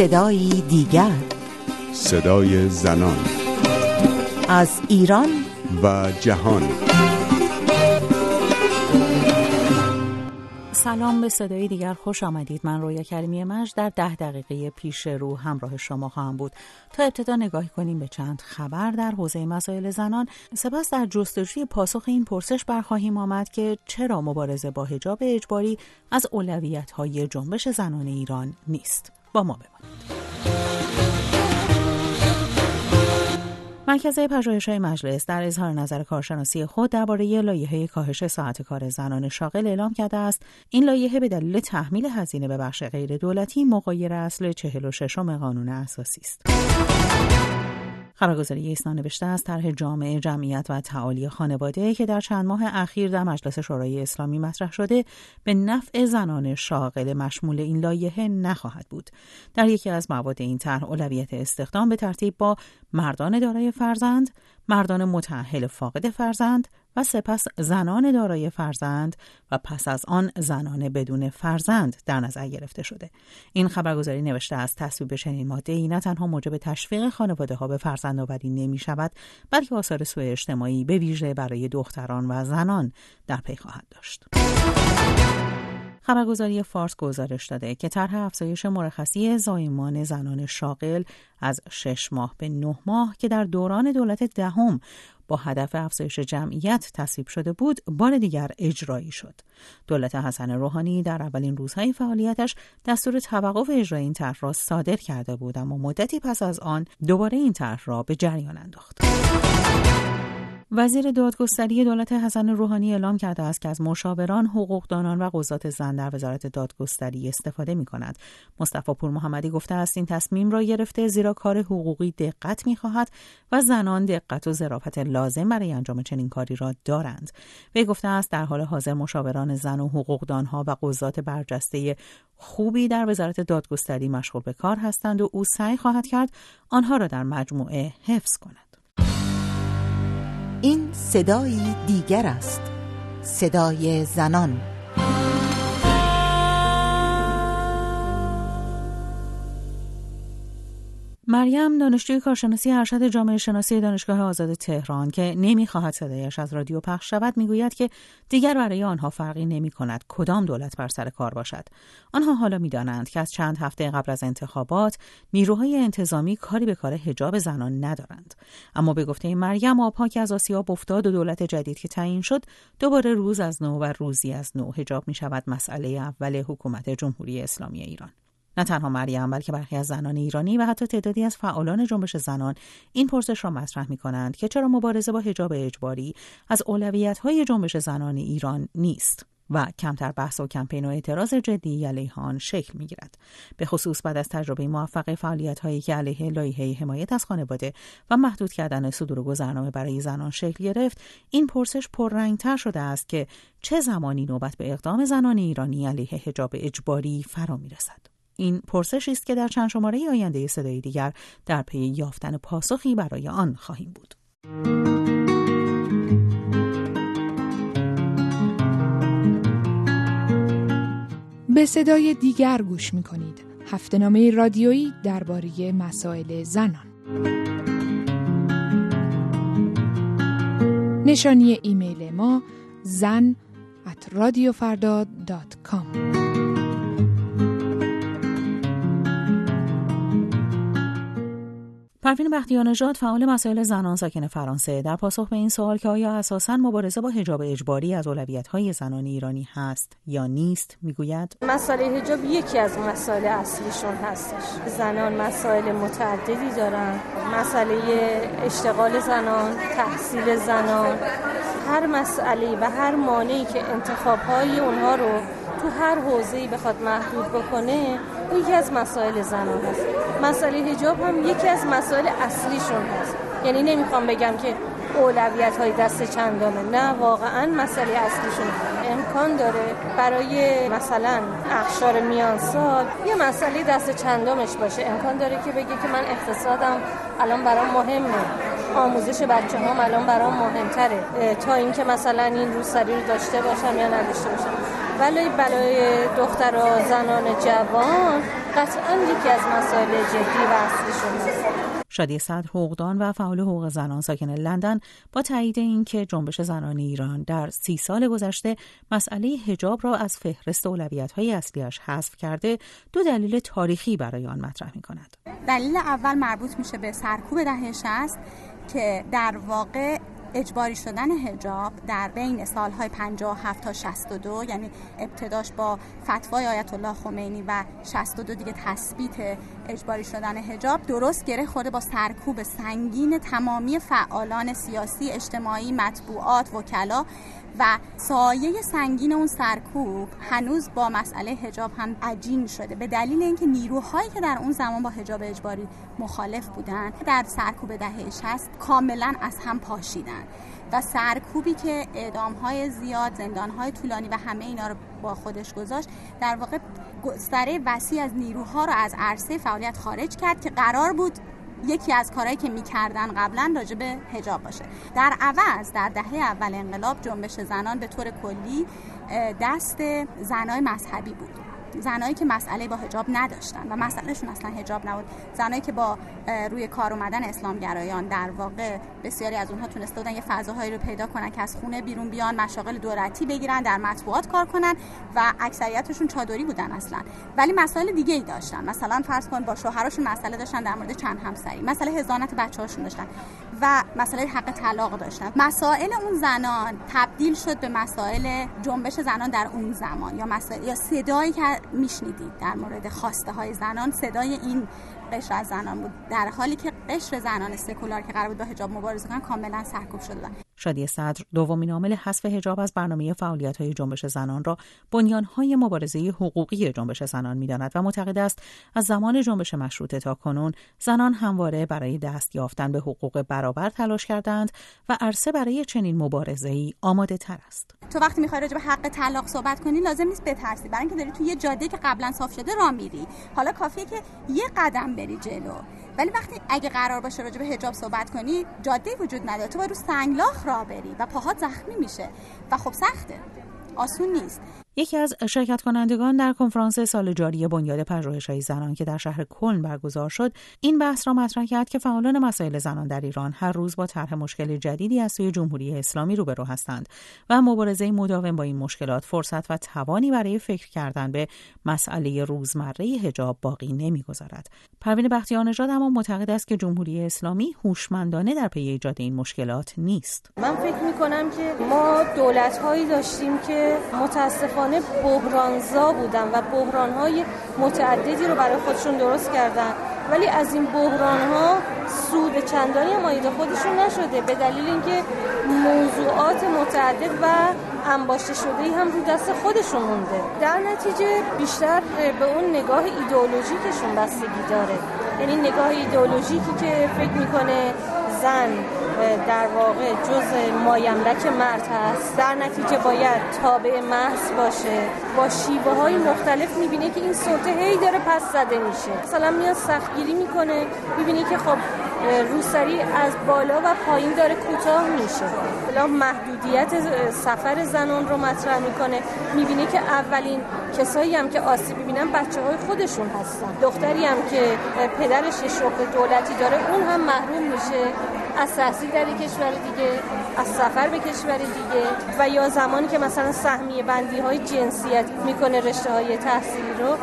صدایی دیگر. صدای زنان. از ایران. و جهان. سلام به صدای دیگر خوش آمدید. من رویا کریمی مج در ده دقیقه پیش رو همراه شما خواهم بود. تا ابتدا نگاهی کنیم به چند خبر در حوزه مسائل زنان. سپس در جستجوی پاسخ این پرسش برخواهیم آمد که چرا مبارزه با حجاب اجباری از اولویت های جنبش زنان ایران نیست. با ما بمانید مرکز های مجلس در اظهار نظر کارشناسی خود درباره لایحه کاهش ساعت کار زنان شاغل اعلام کرده است این لایحه به دلیل تحمیل هزینه به بخش غیر دولتی مغایر اصل 46 قانون اساسی است. خبرگزاری ایسنا نوشته است طرح جامعه جمعیت و تعالی خانواده که در چند ماه اخیر در مجلس شورای اسلامی مطرح شده به نفع زنان شاغل مشمول این لایحه نخواهد بود. در یکی از مواد این طرح اولویت استخدام به ترتیب با مردان دارای فرزند مردان متأهل فاقد فرزند و سپس زنان دارای فرزند و پس از آن زنان بدون فرزند در نظر گرفته شده. این خبرگزاری نوشته است تصویب چنین ماده ای نه تنها موجب تشویق خانواده ها به فرزند آوری نمی شود بلکه آثار سوء اجتماعی به ویژه برای دختران و زنان در پی خواهد داشت. خبرگزاری فارس گزارش داده که طرح افزایش مرخصی زایمان زنان شاغل از شش ماه به نه ماه که در دوران دولت دهم با هدف افزایش جمعیت تصویب شده بود بار دیگر اجرایی شد. دولت حسن روحانی در اولین روزهای فعالیتش دستور توقف اجرای این طرح را صادر کرده بود اما مدتی پس از آن دوباره این طرح را به جریان انداخت. وزیر دادگستری دولت حسن روحانی اعلام کرده است که از مشاوران، حقوقدانان و قضات زن در وزارت دادگستری استفاده می کند. مصطفی پور محمدی گفته است این تصمیم را گرفته زیرا کار حقوقی دقت می خواهد و زنان دقت و ظرافت لازم برای انجام چنین کاری را دارند. وی گفته است در حال حاضر مشاوران زن و حقوقدانها و قضات برجسته خوبی در وزارت دادگستری مشغول به کار هستند و او سعی خواهد کرد آنها را در مجموعه حفظ کند. این صدایی دیگر است. صدای زنان. مریم دانشجوی کارشناسی ارشد جامعه شناسی دانشگاه آزاد تهران که نمی‌خواهد صدایش از رادیو پخش شود می‌گوید که دیگر برای آنها فرقی نمی کند کدام دولت بر سر کار باشد. آنها حالا می‌دانند که از چند هفته قبل از انتخابات نیروهای انتظامی کاری به کار حجاب زنان ندارند. اما به گفته مریم آبها که از آسیاب افتاد و دولت جدید که تعیین شد دوباره روز از نو و روزی از نو حجاب می شود مسئله اول حکومت جمهوری اسلامی ایران. نه تنها مریم بلکه برخی از زنان ایرانی و حتی تعدادی از فعالان جنبش زنان این پرسش را مطرح می کنند که چرا مبارزه با حجاب اجباری از اولویت های جنبش زنان ایران نیست و کمتر بحث و کمپین و اعتراض جدی علیه آن شکل می گیرد. به خصوص بعد از تجربه موفق فعالیت هایی که علیه لایحه حمایت از خانواده و محدود کردن صدور گذرنامه برای زنان شکل گرفت این پرسش پررنگتر شده است که چه زمانی نوبت به اقدام زنان ایرانی علیه حجاب اجباری فرا می رسد. این پرسشی است که در چند شماره آینده صدای دیگر در پی یافتن پاسخی برای آن خواهیم بود. به صدای دیگر گوش می کنید. هفته نامه رادیویی درباره مسائل زنان. نشانی ایمیل ما زن at پروین بختیار نژاد فعال مسائل زنان ساکن فرانسه. در پاسخ به این سوال که آیا اساسا مبارزه با حجاب اجباری از اولویت‌های زنان ایرانی هست یا نیست می‌گوید. مسئله حجاب یکی از مسائل اصلیشون هستش. زنان مسائل متعددی دارن. مسئله اشتغال زنان تحصیل زنان. هر مسئله و هر مانعی که انتخاب‌های اونها رو تو هر حوزه‌ای بخواد محدود بکنه یکی از مسائل زنان هست. مسئله حجاب هم یکی از مسائل اصلیشون هست. یعنی نمی‌خوام بگم که اولویت های دست چندانه نه واقعا مسئله اصلیشون امکان داره برای مثلا اخشار میان سال یه مسئله دست چندمش باشه. امکان داره که بگه که من اقتصادم الان برام مهمه. آموزش بچه هم الان برام مهمتره. تا اینکه مثلا این روسری رو داشته باشم یا نداشته باشم. ولی برای دختر و زنان جوان قطعا یکی از مسائل جدی و اصلیشون هست شادی صدر حقوقدان و فعال حقوق زنان ساکن لندن با تایید اینکه جنبش زنان ایران در سی سال گذشته مسئله حجاب را از فهرست های اصلیش حذف کرده دو دلیل تاریخی برای آن مطرح می کند. دلیل اول مربوط میشه به سرکوب دهه 60 که در واقع اجباری شدن هجاب در بین سالهای 57 تا 62 یعنی ابتداش با فتوای آیت الله خمینی و 62 دیگه تثبیت اجباری شدن هجاب درست گره خورده با سرکوب سنگین تمامی فعالان سیاسی اجتماعی مطبوعات وکلا و سایه سنگین اون سرکوب هنوز با مسئله هجاب هم عجین شده. به دلیل اینکه نیروهایی که در اون زمان با هجاب اجباری مخالف بودن در سرکوب دهه 60 کاملا از هم پاشیدن. و سرکوبی که اعدام های زیاد زندان های طولانی و همه اینا رو با خودش گذاشت در واقع گستره وسیع از نیروها رو از عرصه فعالیت خارج کرد که قرار بود یکی از کارهایی که می‌کردن قبلا راجع به هجاب باشه. در عوض در دهه اول انقلاب جنبش زنان به طور کلی دست زنای مذهبی بود. زنایی که مسئله با حجاب نداشتن و مسئلهشون اصلا حجاب نبود. زنایی که با روی کار اومدن اسلامگرایان در واقع بسیاری از اونها تونسته بودن یه فضاهایی رو پیدا کنن که از خونه بیرون بیان مشاغل دولتی بگیرن در مطبوعات کار کنن و اکثریتشون چادری بودن اصلا. ولی مسائل دیگه ای داشتن. مثلا فرض کن با شوهرشون مسئله داشتن در مورد چند همسری. مسئله هزانت بچه‌هاشون داشتن و مسئله حق طلاق داشتن. مسائل اون زنان تبدیل شد به مسائل جنبش زنان در اون زمان یا مسائل یا صدایی که میشنیدید. در مورد خواسته های زنان صدای این قشر از زنان بود. در حالی که قشر زنان سکولار که قرار بود با حجاب مبارزه کنن کاملا سرکوب شده بودن شادی صدر دومین عامل حذف حجاب از برنامه فعالیت های جنبش زنان را بنیان های مبارزه حقوقی جنبش زنان می‌داند و معتقد است از زمان جنبش مشروطه تا کنون زنان همواره برای دست یافتن به حقوق برابر تلاش کردند و عرصه برای چنین مبارزه ای آماده تر است. تو وقتی می‌خوای راجع به حق طلاق صحبت کنی لازم نیست بترسی برای اینکه داری تو یه جاده که قبلا صاف شده راه میری. حالا کافیه که یه قدم بری جلو. ولی وقتی اگه قرار باشه راجع به حجاب صحبت کنی جاده وجود نداره. تو باید رو سنگلاخ راه بری و پاهات زخمی میشه. و خب سخته. آسون نیست. یکی از شرکت کنندگان در کنفرانس سال جاری بنیاد پژوهش‌های زنان که در شهر کلن برگزار شد این بحث را مطرح کرد که فعالان مسائل زنان در ایران هر روز با طرح مشکل جدیدی از سوی جمهوری اسلامی روبرو هستند و مبارزه مداوم با این مشکلات فرصت و توانی برای فکر کردن به مسئله روزمره حجاب باقی نمی‌گذارد. پروین بختیار نژاد اما معتقد است که جمهوری اسلامی هوشمندانه در پی ایجاد این مشکلات نیست. من فکر می کنم که ما دولت‌هایی داشتیم که متاسفانه متاسفانه بحرانزا بودن و بحرانهای متعددی رو برای خودشون درست کردن. ولی از این بحران ها سود چندانی مایده خودشون نشده به دلیل اینکه موضوعات متعدد و انباشته شده هم رو دست خودشون مونده. در نتیجه بیشتر به اون نگاه ایدئولوژیکشون بستگی داره. یعنی نگاه ایدئولوژیکی که فکر می‌کنه زن در واقع جز مایملک مرد هست. در نتیجه باید تابع محض باشه. با شیوه های مختلف می‌بینه که این سلطه هی داره پس زده میشه. مثلا میاد سختگیری می‌کنه می‌بینه که خب روسری از بالا و پایین داره کوتاه میشه. بلا محدودیت سفر زنان رو مطرح می‌کنه. می‌بینه که اولین کسایی هم که آسیب ببینن بچه های خودشون هستن. دختری هم که پدرش شغل دولتی داره اون هم محروم میشه. از تحصیل در کشور دیگه از سفر به کشور دیگه و یا زمانی که مثلا سهمیه بندی های جنسیت می‌کنه رشته های تحصیلی رو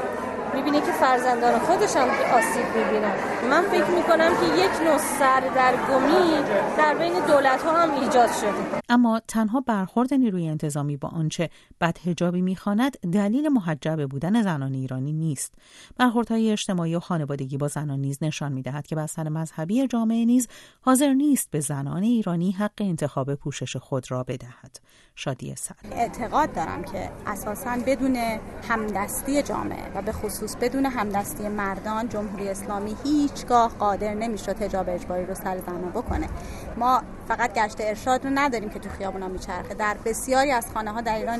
می‌بینه که فرزندان خودش هم آسیب می‌بینن. من فکر می‌کنم که یک نوع سردرگمی در بین دولت ها هم ایجاد شده. اما تنها برخورد نیروی انتظامی با آنچه بدهجابی می‌خواند دلیل محجب بودن زنان ایرانی نیست. برخوردهای اجتماعی و خانوادگی با زنان نیز نشان می‌دهد که بستر مذهبی جامعه نیز حاضر نیست به زنان ایرانی حق انتخاب پوشش خود را بدهد. شادی سر. اعتقاد دارم که اساسا بدون همدستی جامعه و به خصوص بدون همدستی مردان جمهوری اسلامی هیچگاه قادر نمی‌شد حجاب اجباری رو سر زنان بکنه. ما فقط گشت ارشاد رو نداریم که تو خیابونا میچرخه. در بسیاری از خانه ها در ایران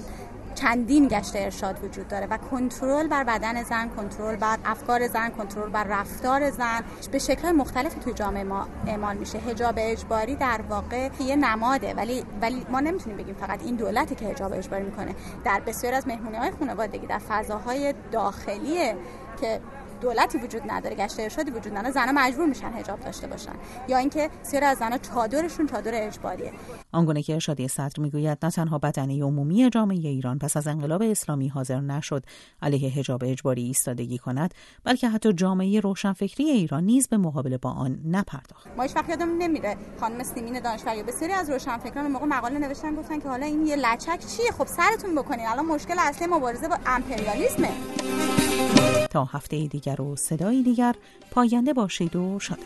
چندین گشت ارشاد وجود داره و کنترل بر بدن زن کنترل بر افکار زن کنترل بر رفتار زن به شکل مختلفی توی جامعه ما اعمال میشه. حجاب اجباری در واقع یه نماده ولی ولی ما نمی‌تونیم بگیم فقط این دولتی که حجاب اجباری می‌کنه. در بسیار از مهمونی های خانوادگی در فضاهای داخلی که دولتی وجود نداره گشت ارشادی وجود نداره زنها مجبور میشن حجاب داشته باشن. یا اینکه سیر از زنها چادرشون چادر اجباریه. آنگونه که ارشادی صدر می‌گوید نه تنها بدنه عمومی جامعه ایران پس از انقلاب اسلامی حاضر نشد علیه حجاب اجباری ایستادگی کند بلکه حتی جامعه روشنفکری ایران نیز به مقابله با آن نپرداخت. ما هیچ وقت یادمون نمیره خانم سیمین دانشور یا بسیاری از روشنفکران موقع مقاله نوشتن گفتن که حالا این یه لچک چیه؟ خب سرتون بکنین. الان مشکل اصلی مبارزه با امپریالیسمه. تا هفته دیگر و صدای دیگر. پاینده باشید و شاد